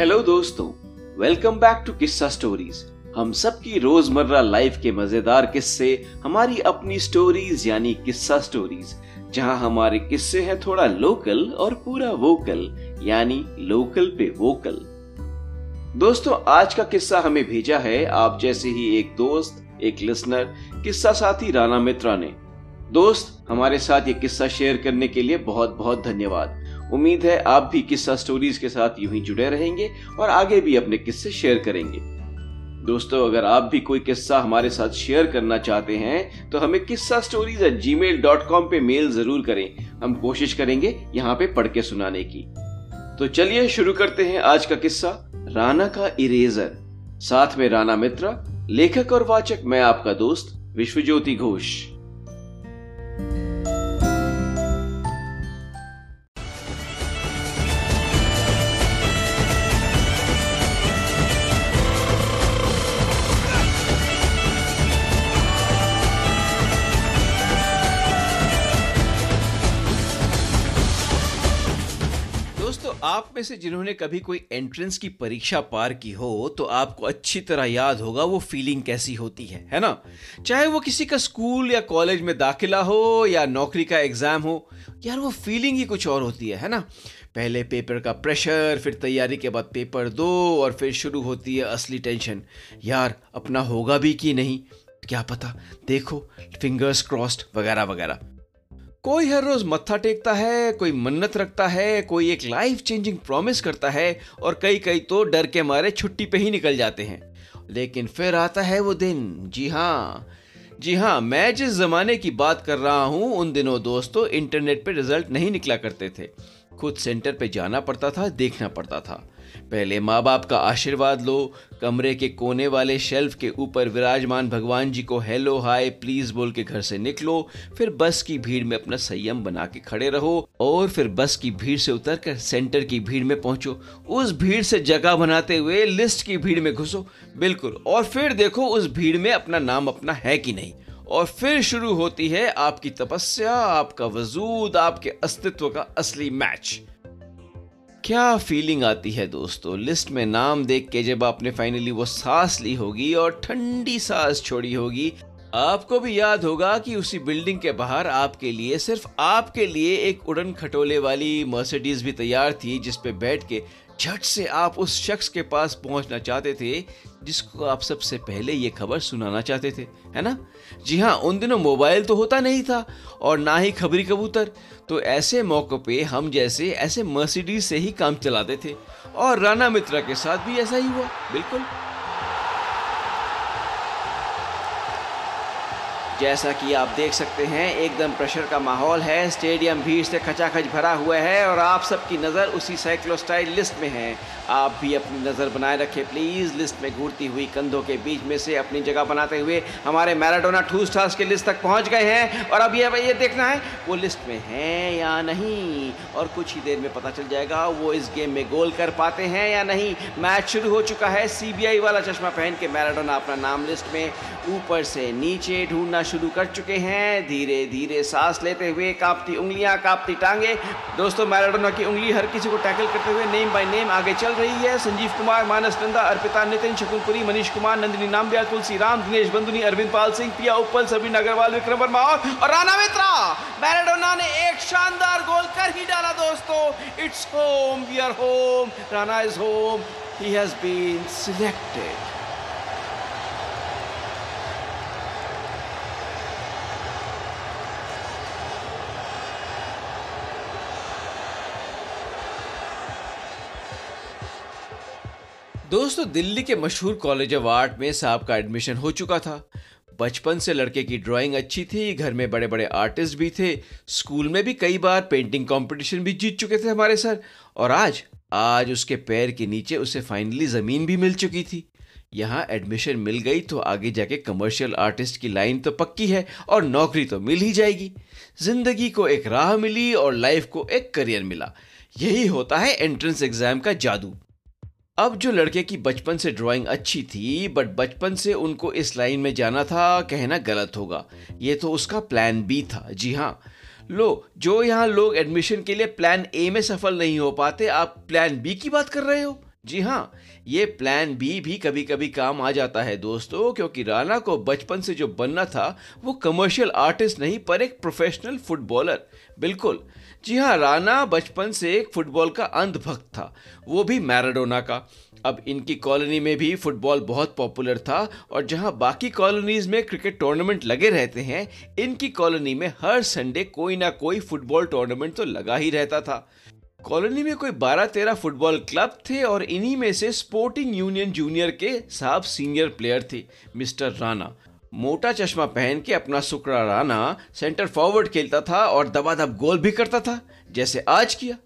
Hello दोस्तों. Welcome back to Kissa stories हम सबकी रोज़मर्रा लाइफ के मज़ेदार किस्से, हमारी अपनी स्टोरीज यानी किस्सा स्टोरीज जहाँ हमारे किस्से हैं थोड़ा लोकल और पूरा वोकल यानी लोकल पे वोकल दोस्तों, आज का किस्सा हमें भेजा है आप जैसे ही एक दोस्त, एक लिसनर किस्सा साथी राणा मित्रा ने। दोस्त, हमारे साथ ये किस्सा शेयर करने के लिए बहुत बहुत धन्यवाद। उम्मीद है आप भी किस्सा स्टोरीज के साथ यूँ ही जुड़े रहेंगे और आगे भी अपने किस्से शेयर करेंगे। दोस्तों, अगर आप भी कोई किस्सा हमारे साथ शेयर करना चाहते हैं तो हमें Kissa stories at Gmail dot com पे मेल ज़रूर करें। हम कोशिश करेंगे यहाँ पे पढ़ के सुनाने की। तो चलिए शुरू करते हैं आज का किस्सा, राना का इरेजर साथ में राना मित्रा, लेखक और वाचक मैं आपका दोस्त, विश्वज्योति घोष। आप में से जिन्होंने कभी कोई एंट्रेंस की परीक्षा पार की हो तो आपको अच्छी तरह याद होगा वो फीलिंग कैसी होती है है ना? चाहे वो किसी का स्कूल या कॉलेज में दाखिला हो या नौकरी का एग्ज़ाम हो, यार वो फीलिंग ही कुछ और होती है है ना? पहले पेपर का प्रेशर फिर तैयारी के बाद पेपर दो और फिर शुरू होती है असली टेंशन यार, अपना होगा भी कि नहीं? क्या पता? देखो फिंगर्स क्रॉस्ड वगैरह वगैरह। कोई हर रोज मत्था टेकता है, कोई मन्नत रखता है, कोई एक लाइफ चेंजिंग प्रॉमिस करता है और कई कई तो डर के मारे छुट्टी पे ही निकल जाते हैं। लेकिन फिर आता है वो दिन। जी हाँ। जी हाँ मैं जिस जमाने की बात कर रहा हूँ, उन दिनों दोस्तों इंटरनेट पे रिज़ल्ट नहीं निकला करते थे। खुद सेंटर पे जाना पड़ता था, देखना पड़ता था। पहले माँ बाप का आशीर्वाद लो, कमरे के कोने वाले शेल्फ के ऊपर विराजमान भगवान जी को हेलो हाय प्लीज़ बोल के घर से निकलो, फिर बस की भीड़ में अपना संयम बना के खड़े रहो और फिर बस की भीड़ से उतरकर सेंटर की भीड़ में पहुंचो। उस भीड़ से जगह बनाते हुए लिस्ट की भीड़ में घुसो। बिल्कुल। और फिर देखो उस भीड़ में अपना नाम अपना है कि नहीं। और फिर शुरू होती है आपकी तपस्या, आपका वजूद, आपके अस्तित्व का असली मैच क्या फीलिंग आती है दोस्तों? लिस्ट में नाम देख के जब आपने फाइनली वो सांस ली होगी और ठंडी सांस छोड़ी होगी आपको भी याद होगा कि उसी बिल्डिंग के बाहर आपके लिए, सिर्फ़ आपके लिए एक उड़न खटोले वाली मर्सिडीज भी तैयार थी, जिस पे बैठ के झट से आप उस शख्स के पास पहुँचना चाहते थे, जिसको आप सबसे पहले ये खबर सुनाना चाहते थे, है ना? जी हाँ उन दिनों मोबाइल तो होता नहीं था, और ना ही खबरी कबूतर। तो ऐसे मौक़ों पे हम जैसे, ऐसे मर्सिडीज से ही काम चलाते थे, और राना मित्रा के साथ भी ऐसा ही हुआ, बिल्कुल। जैसा कि आप देख सकते हैं, एकदम प्रेशर का माहौल है। स्टेडियम भीड़ से खचाखच भरा हुआ है और आप सबकी नज़र उसी साइक्लो स्टाइल लिस्ट में है। आप भी अपनी नज़र बनाए रखें प्लीज़ लिस्ट में घूरती हुई कंधों के बीच में से अपनी जगह बनाते हुए हमारे मैराडोना ठूस ठास के लिस्ट तक पहुँच गए हैं। और अब ये ये देखना है, वो लिस्ट में है या नहीं? और कुछ ही देर में पता चल जाएगा, वो इस गेम में गोल कर पाते हैं या नहीं? मैच शुरू हो चुका है सीबीआई वाला चश्मा पहन के मैराडोना अपना नाम लिस्ट में ऊपर से नीचे ढूंढना शुरू कर चुके हैं। धीरे धीरे सांस लेते हुए कांपती उंगलियाँ, कांपती टांगे। दोस्तों, मैराडोना की उंगली हर किसी को टैकल करते हुए नेम बाय नेम आगे चल रही है। संजीव कुमार, मानस नंदा, अर्पिता नितिन शकुनपुरी मनीष कुमार, नंदिनी नाम्बिया तुलसी राम, दिनेश बंधुनी, अरविंद पाल सिंह पिया उपल सबीन अग्रवाल, विक्रम वर्मा और राना मित्रा। मैराडोना ने एक शानदार गोल कर ही डाला, दोस्तों। It's home we are home Rana is home he has been selected दोस्तों, दिल्ली के मशहूर कॉलेज ऑफ़ आर्ट में साहब का एडमिशन हो चुका था। बचपन से लड़के की ड्राइंग अच्छी थी, घर में बड़े बड़े आर्टिस्ट भी थे स्कूल में भी कई बार पेंटिंग कंपटीशन भी जीत चुके थे हमारे सर और आज आज उसके पैर के नीचे उसे फाइनली ज़मीन भी मिल चुकी थी। यहाँ एडमिशन मिल गई तो आगे जाके कमर्शियल आर्टिस्ट की लाइन तो पक्की है और नौकरी तो मिल ही जाएगी। ज़िंदगी को एक राह मिली और लाइफ को एक करियर मिला। यही होता है एंट्रेंस एग्ज़ाम का जादू। अब जो लड़के की बचपन से ड्राइंग अच्छी थी बट बचपन से उनको इस लाइन में जाना था, कहना गलत होगा। ये तो उसका प्लान बी था। जी हाँ। लो, जो यहाँ लोग एडमिशन के लिए प्लान ए में सफल नहीं हो पाते, आप प्लान बी की बात कर रहे हो? जी हाँ। ये प्लान बी भी कभी कभी काम आ जाता है दोस्तों, क्योंकि राणा को बचपन से जो बनना था, वो कमर्शियल आर्टिस्ट नहीं, पर एक प्रोफेशनल फुटबॉलर बिल्कुल। जी हाँ राणा बचपन से एक फुटबॉल का अंधभक्त था। वो भी मैराडोना का। अब इनकी कॉलोनी में भी फुटबॉल बहुत पॉपुलर था और जहाँ बाकी कॉलोनीज में क्रिकेट टूर्नामेंट लगे रहते हैं, इनकी कॉलोनी में हर संडे कोई ना कोई फुटबॉल टूर्नामेंट तो लगा ही रहता था। कॉलोनी में कोई बारह तेरह फुटबॉल क्लब थे और इन्हीं में से स्पोर्टिंग यूनियन जूनियर के साहब सीनियर प्लेयर थे, मिस्टर राणा मोटा चश्मा पहन के अपना सुकरा राना सेंटर फॉरवर्ड खेलता था और दबादब गोल भी करता था, जैसे आज किया।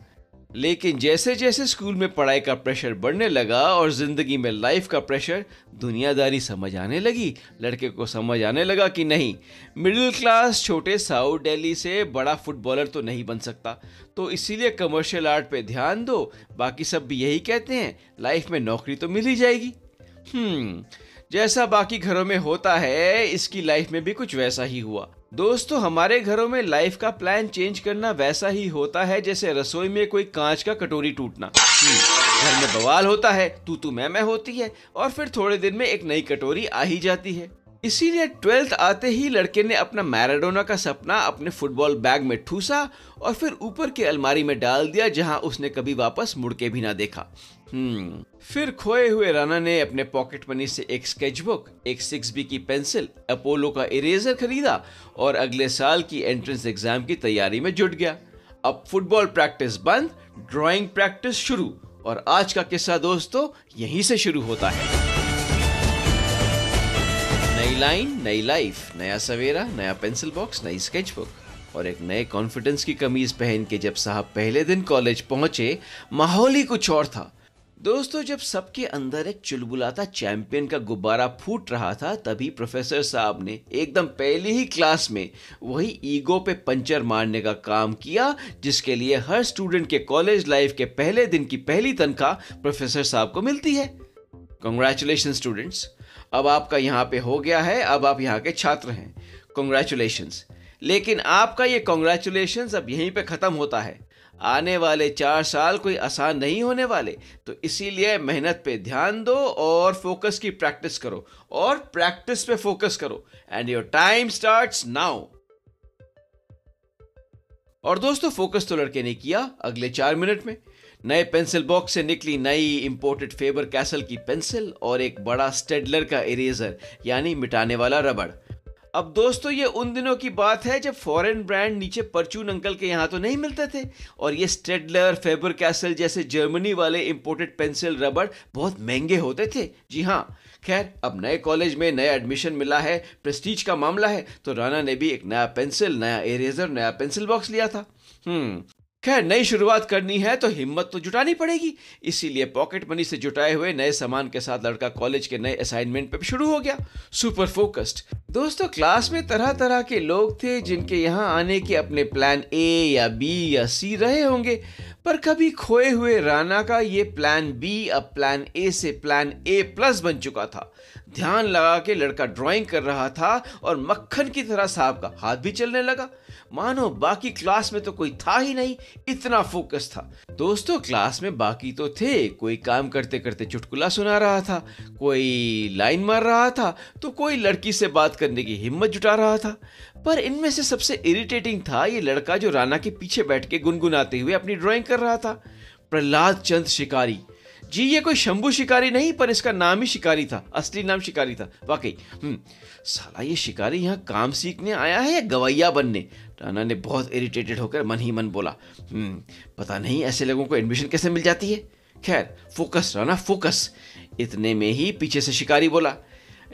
लेकिन जैसे जैसे स्कूल में पढ़ाई का प्रेशर बढ़ने लगा और ज़िंदगी में लाइफ का प्रेशर दुनियादारी समझ आने लगी, लड़के को समझ आने लगा कि नहीं मिडिल क्लास छोटे साउथ दिल्ली से बड़ा फुटबॉलर तो नहीं बन सकता। तो इसीलिए कमर्शियल आर्ट पे ध्यान दो, बाकी सब भी यही कहते हैं लाइफ में नौकरी तो मिल ही जाएगी। हम्म जैसा बाकी घरों में होता है इसकी लाइफ में भी कुछ वैसा ही हुआ। दोस्तों हमारे घरों में लाइफ का प्लान चेंज करना वैसा ही होता है जैसे रसोई में कोई कांच का कटोरी टूटना। हम्म, घर में बवाल होता है तू तू मैं मैं होती है और फिर थोड़े दिन में एक नई कटोरी आ ही जाती है। इसीलिए ट्वेल्थ आते ही लड़के ने अपना मैराडोना का सपना अपने फुटबॉल बैग में ठूसा और फिर ऊपर के अलमारी में डाल दिया जहाँ उसने कभी वापस मुड़ के भी ना देखा। हम्म। फिर खोए हुए राना ने अपने पॉकेट मनी से एक स्केचबुक, एक सिक्स बी की पेंसिल, अपोलो का इरेजर खरीदा और अगले साल की एंट्रेंस एग्ज़ाम की तैयारी में जुट गया। अब फुटबॉल प्रैक्टिस बंद ड्राइंग प्रैक्टिस शुरू और आज का किस्सा दोस्तों, यहीं से शुरू होता है। नई लाइन नई लाइफ नया सवेरा, नया पेंसिल बॉक्स नई स्केचबुक और एक नए कॉन्फिडेंस की कमीज पहन के जब साहब पहले दिन कॉलेज पहुँचे, माहौल ही कुछ और था। दोस्तों, जब सबके अंदर एक चुलबुलाता चैंपियन का गुब्बारा फूट रहा था, तभी प्रोफेसर साहब ने एकदम पहली ही क्लास में वही ईगो पे पंचर मारने का काम किया, जिसके लिए हर स्टूडेंट के कॉलेज लाइफ के पहले दिन की पहली तनख्वाह प्रोफेसर साहब को मिलती है। कॉन्ग्रेचुलेशन स्टूडेंट्स अब आपका यहाँ पे हो गया है, अब आप यहाँ के छात्र हैं। कॉन्ग्रेचुलेशन लेकिन आपका ये कॉन्ग्रेचुलेशन अब यहीं पे ख़त्म होता है। आने वाले चार साल कोई आसान नहीं होने वाले। तो इसीलिए मेहनत पे ध्यान दो और फोकस की प्रैक्टिस करो और प्रैक्टिस पे फोकस करो। And your time starts now और दोस्तों फोकस तो लड़के ने किया अगले चार मिनट में। नए पेंसिल बॉक्स से निकली नई इंपोर्टेड फेबर कैसल की पेंसिल और एक बड़ा स्टेडलर का इरेजर यानी मिटाने वाला रबड़। अब दोस्तों, ये उन दिनों की बात है जब फॉरेन ब्रांड नीचे परचून अंकल के यहाँ तो नहीं मिलते थे। और ये स्टेडलर फेबर कैसल जैसे जर्मनी वाले इंपोर्टेड पेंसिल रबड़ बहुत महँगे होते थे। जी हाँ खैर, अब नए कॉलेज में नया एडमिशन मिला है प्रेस्टीज का मामला है तो राना ने भी एक नया पेंसिल नया इरेजर नया पेंसिल बॉक्स लिया था। हम्म। खैर, नई शुरुआत करनी है तो हिम्मत तो जुटानी पड़ेगी। इसीलिए पॉकेट मनी से जुटाए हुए नए सामान के साथ लड़का कॉलेज के नए असाइनमेंट पे शुरू हो गया। Super focused. दोस्तों, क्लास में तरह तरह के लोग थे जिनके यहाँ आने के अपने प्लान ए या बी या सी रहे होंगे, पर कभी खोए हुए राना का ये प्लान बी अब प्लान ए से प्लान ए प्लस बन चुका था। ध्यान लगा के लड़का ड्राइंग कर रहा था और मक्खन की तरह साहब का हाथ भी चलने लगा। मानो बाकी क्लास में तो कोई था ही नहीं, इतना फोकस था। दोस्तों, क्लास में बाकी तो थे, कोई काम करते करते चुटकुला सुना रहा था, कोई लाइन मार रहा था तो कोई लड़की से बात करने की हिम्मत जुटा रहा था। पर इनमें से सबसे इरिटेटिंग था ये लड़का जो राना के पीछे बैठ के गुनगुनाते हुए अपनी ड्राइंग कर रहा था। प्रहलाद चंद शिकारी जी ये कोई शंभू शिकारी नहीं पर इसका नाम ही शिकारी था असली नाम शिकारी था। वाकई हम्म साला ये शिकारी यहाँ काम सीखने आया है या गवैया बनने? राना ने बहुत इरिटेटेड होकर मन ही मन बोला हम्म पता नहीं ऐसे लोगों को एडमिशन कैसे मिल जाती है? खैर फोकस राना फोकस इतने में ही पीछे से शिकारी बोला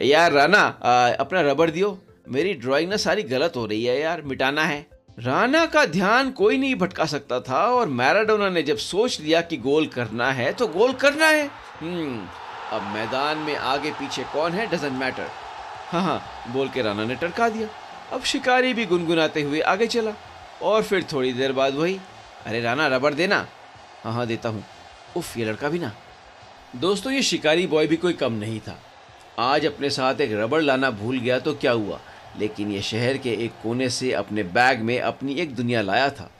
यार राना आ, अपना रबड़ दियो। मेरी ड्राइंग ना सारी गलत हो रही है यार मिटाना है। राना का ध्यान कोई नहीं भटका सकता था और मैराडोना ने जब सोच लिया कि गोल करना है तो गोल करना है। हम्म अब मैदान में आगे पीछे कौन है डजेंट मैटर हाँ हाँ बोल के राना ने टरका दिया। अब शिकारी भी गुनगुनाते हुए आगे चला, और फिर थोड़ी देर बाद वही, अरे राना रबड़ देना। हाँ हाँ देता हूँ। उफ, ये लड़का भी ना। दोस्तों, ये शिकारी बॉय भी कोई कम नहीं था। आज अपने साथ एक रबड़ लाना भूल गया तो क्या हुआ? लेकिन ये शहर के एक कोने से अपने बैग में अपनी एक दुनिया लाया था।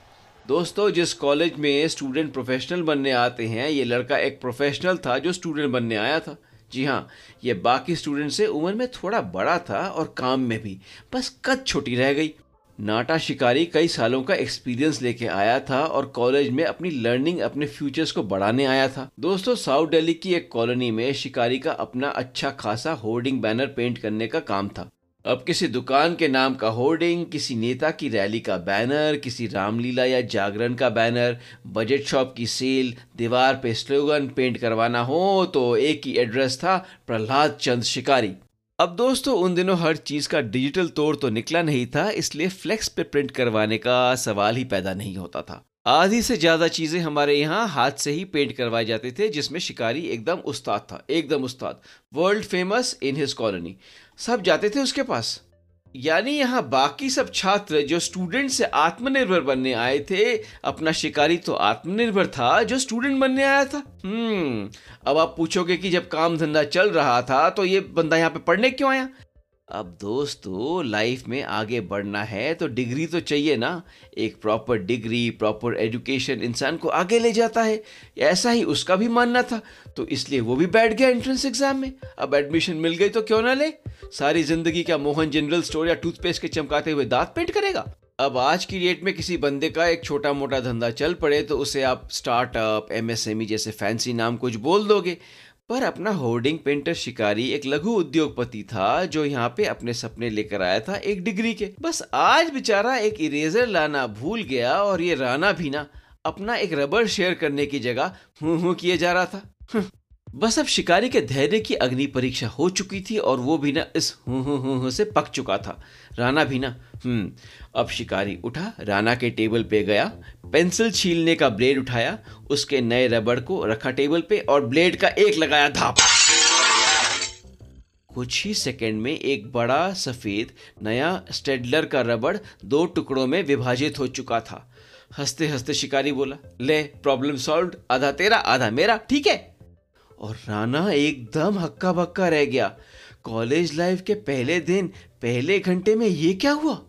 दोस्तों, जिस कॉलेज में स्टूडेंट प्रोफेशनल बनने आते हैं, ये लड़का एक प्रोफेशनल था जो स्टूडेंट बनने आया था। जी हाँ ये बाकी स्टूडेंट से उम्र में थोड़ा बड़ा था और काम में भी, बस कद छोटी रह गई। नाटा शिकारी कई सालों का एक्सपीरियंस लेके आया था और कॉलेज में अपनी लर्निंग अपने फ्यूचर्स को बढ़ाने आया था। दोस्तों साउथ दिल्ली की एक कॉलोनी में शिकारी का अपना अच्छा खासा होर्डिंग बैनर पेंट करने का काम था। अब किसी दुकान के नाम का होर्डिंग, किसी नेता की रैली का बैनर, किसी रामलीला या जागरण का बैनर, बजट शॉप की सेल, दीवार पे स्लोगन पेंट करवाना हो तो एक ही एड्रेस था, प्रहलाद चंद शिकारी। अब दोस्तों, उन दिनों हर चीज़ का डिजिटल तोड़ तो निकला नहीं था, इसलिए फ्लेक्स पे प्रिंट करवाने का सवाल ही पैदा नहीं होता था। आधी से ज़्यादा चीज़ें हमारे यहाँ हाथ से ही पेंट करवाए जाते थे, जिसमें शिकारी एकदम उस्ताद था, एकदम उस्ताद, world famous in his colony. सब जाते थे उसके पास। यानी यहाँ बाकी सब छात्र जो स्टूडेंट से आत्मनिर्भर बनने आए थे, अपना शिकारी तो आत्मनिर्भर था जो स्टूडेंट बनने आया था। हम्म अब आप पूछोगे कि जब काम धंधा चल रहा था तो ये बंदा यहाँ पे पढ़ने क्यों आया? अब दोस्तों लाइफ में आगे बढ़ना है तो डिग्री तो चाहिए ना। एक प्रॉपर डिग्री प्रॉपर एजुकेशन इंसान को आगे ले जाता है। ऐसा ही उसका भी मानना था तो इसलिए वो भी बैठ गया एंट्रेंस एग्ज़ाम में। अब एडमिशन मिल गई तो क्यों ना ले? सारी ज़िंदगी क्या मोहन जनरल स्टोर या टूथपेस्ट के चमकाते हुए दांत पेंट करेगा? अब आज की डेट में किसी बंदे का एक छोटा मोटा धंधा चल पड़े तो उसे आप स्टार्टअप एमएसएमई जैसे फैंसी नाम कुछ बोल दोगे। पर अपना होर्डिंग पेंटर शिकारी एक लघु उद्योगपति था, जो यहाँ पे अपने सपने लेकर आया था एक डिग्री के बस आज बेचारा एक इरेजर लाना भूल गया और ये राना भी ना अपना एक रबर शेयर करने की जगह हूँ हूँ किए जा रहा था हम्म। बस अब शिकारी के धैर्य की अग्नि परीक्षा हो चुकी थी और वो भी ना इस हूँ से पक चुका था। राना भी ना हम्म अब शिकारी उठा राना के टेबल पे गया, पेंसिल छीलने का ब्लेड उठाया, उसके नए रबड़ को रखा टेबल पे और ब्लेड का एक लगाया धाप। कुछ ही सेकंड में एक बड़ा सफ़ेद नया स्टेडलर का रबड़ दो टुकड़ों में विभाजित हो चुका था। हँसते हँसते शिकारी बोला, ले, प्रॉब्लम सॉल्व आधा तेरा, आधा मेरा, ठीक है? और राना एकदम हक्का बक्का रह गया। कॉलेज लाइफ के पहले दिन, पहले घंटे में ये क्या हुआ?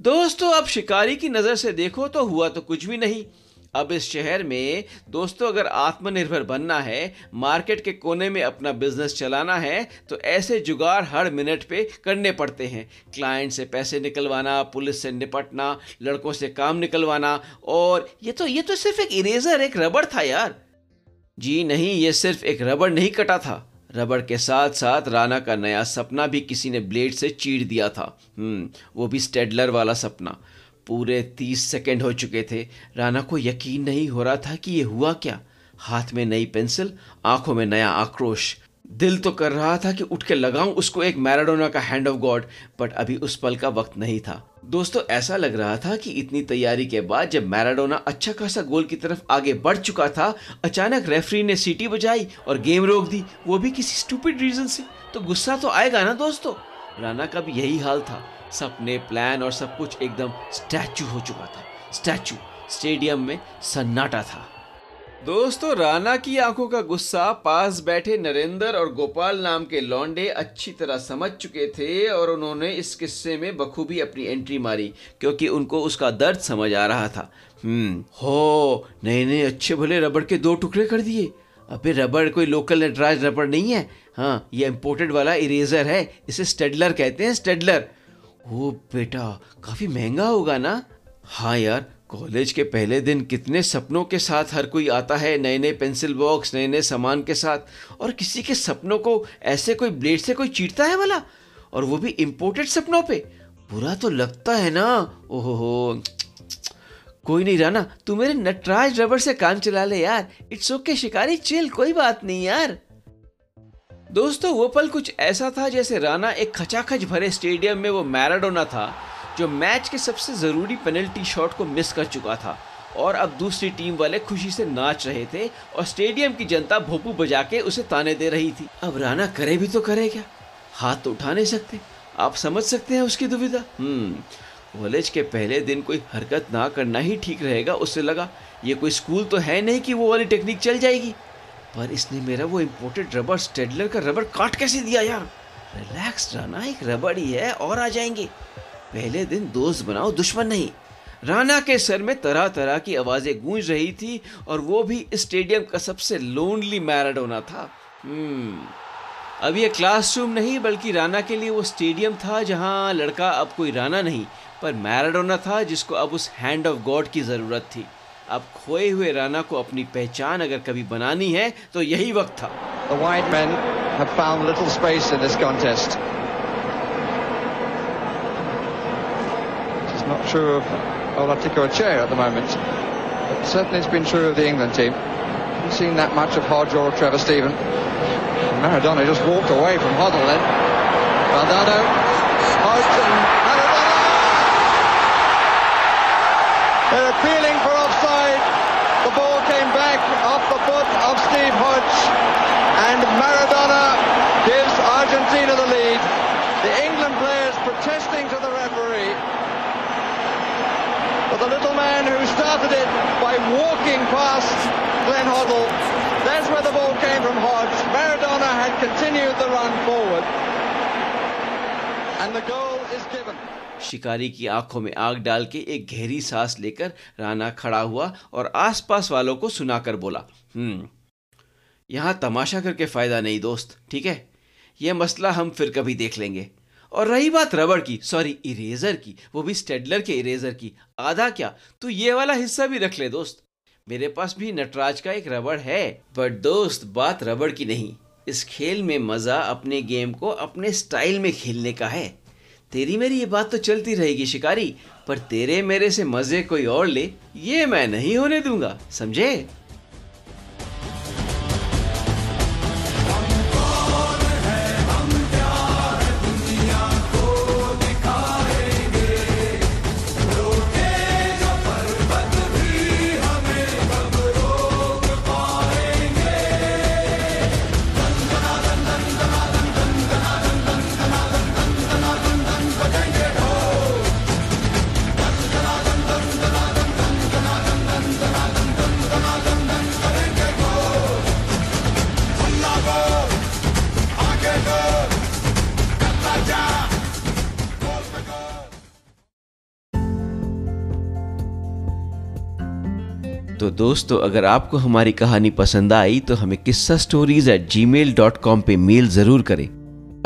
दोस्तों, अब शिकारी की नज़र से देखो तो हुआ तो कुछ भी नहीं। अब इस शहर में, दोस्तों, अगर आत्मनिर्भर बनना है, मार्केट के कोने में अपना बिज़नेस चलाना है तो ऐसे जुगाड़ हर मिनट पे करने पड़ते हैं। क्लाइंट से पैसे निकलवाना, पुलिस से निपटना, लड़कों से काम निकलवाना, और ये तो ये तो सिर्फ़ एक इरेजर, एक रबड़ था यार। जी नहीं ये सिर्फ़ एक रबड़ नहीं कटा था। रबड़ के साथ साथ राना का नया सपना भी किसी ने ब्लेड से चीर दिया था। हम्म, वो भी स्टेडलर वाला सपना। पूरे तीस सेकंड हो चुके थे। राना को यकीन नहीं हो रहा था कि ये हुआ क्या। हाथ में नई पेंसिल आँखों में नया आक्रोश। दिल तो कर रहा था कि उठ के लगाऊँ उसको एक मैराडोना का हैंड ऑफ़ गॉड बट अभी उस पल का वक्त नहीं था। दोस्तों, ऐसा लग रहा था कि इतनी तैयारी के बाद जब मैराडोना अच्छा खासा गोल की तरफ़ आगे बढ़ चुका था, अचानक रेफरी ने सीटी बजाई और गेम रोक दी, वो भी किसी स्टूपिड रीजन से। तो गुस्सा तो आएगा ना दोस्तों? राना का भी यही हाल था। सपने प्लान और सब कुछ एकदम स्टैचू हो चुका था। स्टैचू स्टेडियम में सन्नाटा था। दोस्तों, राना की आँखों का गुस्सा पास बैठे नरेंद्र और गोपाल नाम के लौंडे अच्छी तरह समझ चुके थे और उन्होंने इस किस्से में बखूबी अपनी एंट्री मारी, क्योंकि उनको उसका दर्द समझ आ रहा था। हम्म हो नए नए अच्छे भले रबड़ के दो टुकड़े कर दिए। अबे, रबड़ कोई लोकल नटराज रबड़ नहीं है। हाँ ये इम्पोर्टेड वाला इरेजर है, इसे स्टेडलर कहते हैं स्टेडलर ओ बेटा, काफ़ी महँगा होगा ना? हाँ यार कॉलेज के पहले दिन कितने सपनों के साथ हर कोई आता है नए नए पेंसिल बॉक्स नए नए सामान के साथ। और किसी के सपनों को ऐसे कोई ब्लेड से कोई चीरता है वाला और वो भी इम्पोर्टेड सपनों पे? बुरा तो लगता है ना? ओहो हो कोई नहीं राना तू मेरे नटराज रबर से काम चला ले यार। इट्स ओके शिकारी चिल कोई बात नहीं यार। दोस्तों, वो पल कुछ ऐसा था जैसे राना एक खचाखच भरे स्टेडियम में वो मैराडोना था। जो मैच के सबसे ज़रूरी पेनल्टी शॉट को मिस कर चुका था। और अब दूसरी टीम वाले खुशी से नाच रहे थे और स्टेडियम की जनता भोपू बजा के उसे ताने दे रही थी। अब राना करे भी तो करे क्या? हाथ तो उठा नहीं सकते। आप समझ सकते हैं उसकी दुविधा? हम्म कॉलेज के पहले दिन कोई हरकत ना करना ही ठीक रहेगा, उससे लगा, ये कोई स्कूल तो है नहीं कि वो वाली टेक्निक चल जाएगी। पर इसने मेरा वो इम्पोर्टेड रबर स्टेडलर का रबर काट कैसे दिया यार? रिलैक्स रहना एक रबड़ ही है, और आ जाएँगे। पहले दिन दोस्त बनाओ, दुश्मन नहीं। राणा के सर में तरह तरह की आवाज़ें गूंज रही थी और वो भी स्टेडियम का सबसे लोनली मैराडोना था। हम्म। अब ये क्लासरूम नहीं, बल्कि राणा के लिए वो स्टेडियम था जहाँ लड़का अब कोई राणा नहीं, पर मैराडोना था जिसको अब उस हैंड ऑफ़ गॉड की ज़रूरत थी। अब खोए हुए राणा को अपनी पहचान अगर कभी बनानी है तो यही वक्त था। Not true of Olatico Chair at the moment, but certainly it's been true of the England team. Haven't seen that much of Hodge or Trevor Stephen. Maradona just walked away from Hoddle then. Valdano, Hodge and Maradona! They're appealing for started it by walking past Glenn Hoddle, that's where the ball came from Hodge. Maradona had continued the run forward. And the goal is given. शिकारी की आँखों में आग डाल के एक गहरी सांस लेकर राणा खड़ा हुआ और आसपास वालों को सुनाकर बोला हम्म यहाँ तमाशा करके फ़ायदा नहीं दोस्त ठीक है यह मसला हम फिर कभी देख लेंगे और रही बात रबड़ की सॉरी इरेजर की, वो भी स्टेडलर के इरेजर की। आधा क्या? तू ये वाला हिस्सा भी रख ले दोस्त। मेरे पास भी नटराज का एक रबड़ है बट दोस्त, बात रबड़ की नहीं। इस खेल में मज़ा अपने गेम को अपने स्टाइल में खेलने का है। तेरी मेरी ये बात तो चलती रहेगी शिकारी, पर तेरे मेरे से मज़े कोई और ले, ये मैं नहीं होने दूँगा, समझे? तो दोस्तों, अगर आपको हमारी कहानी पसंद आई तो हमें Kissa stories at Gmail dot com पर मेल ज़रूर करें।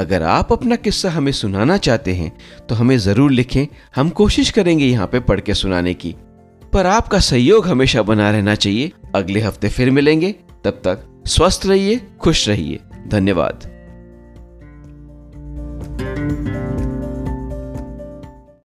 अगर आप अपना किस्सा हमें सुनाना चाहते हैं तो हमें ज़रूर लिखें। हम कोशिश करेंगे यहाँ पे पढ़ के सुनाने की। पर आपका सहयोग हमेशा बना रहना चाहिए। अगले हफ़्ते फिर मिलेंगे। तब तक स्वस्थ रहिए, खुश रहिए। धन्यवाद।